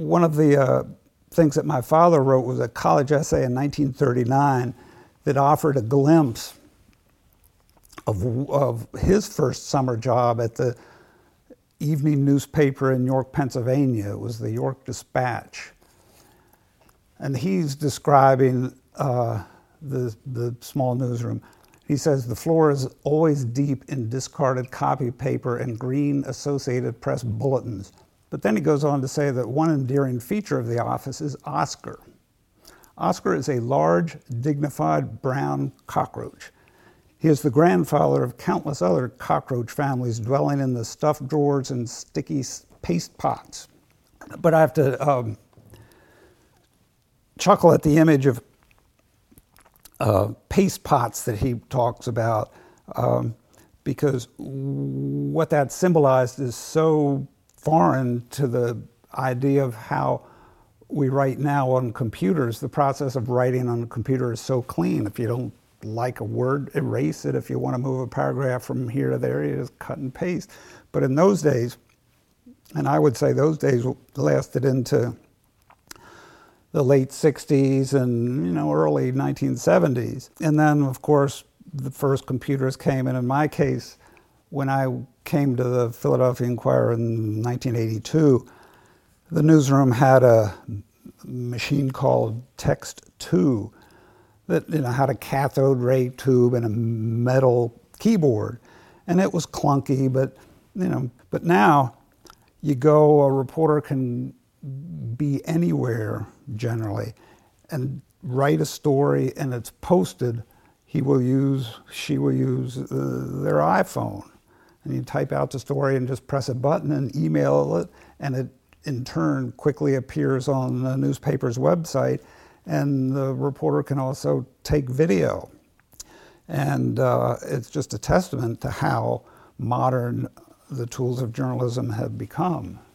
one of the uh, things that my father wrote was a college essay in 1939 that offered a glimpse of, of his first summer job at the evening newspaper in York, Pennsylvania. It was the York Dispatch. And he's describing uh, the, the small newsroom. He says the floor is always deep in discarded copy paper and green Associated Press bulletins. But then he goes on to say that one endearing feature of the office is Oscar. Oscar is a large, dignified brown cockroach. He is the grandfather of countless other cockroach families dwelling in the stuffed drawers and sticky paste pots. But I have to um, chuckle at the image of uh, paste pots that he talks about um, because what that symbolized is so foreign to the idea of how we write now on computers. The process of writing on a computer is so clean. If you don't like a word, erase it. If you want to move a paragraph from here to there, you just cut and paste. But in those days, and I would say those days lasted into the late 60s and you know early 1970s. And then of course the first computers came and in my case when I came to the Philadelphia Inquirer in 1982 the newsroom had a machine called Text 2 that you know had a cathode ray tube and a metal keyboard and it was clunky but you know but now you go a reporter can be anywhere generally and write a story and it's posted, he will use, she will use uh, their iPhone. And you type out the story and just press a button and email it, and it in turn quickly appears on the newspaper's website. And the reporter can also take video. And uh, it's just a testament to how modern the tools of journalism have become.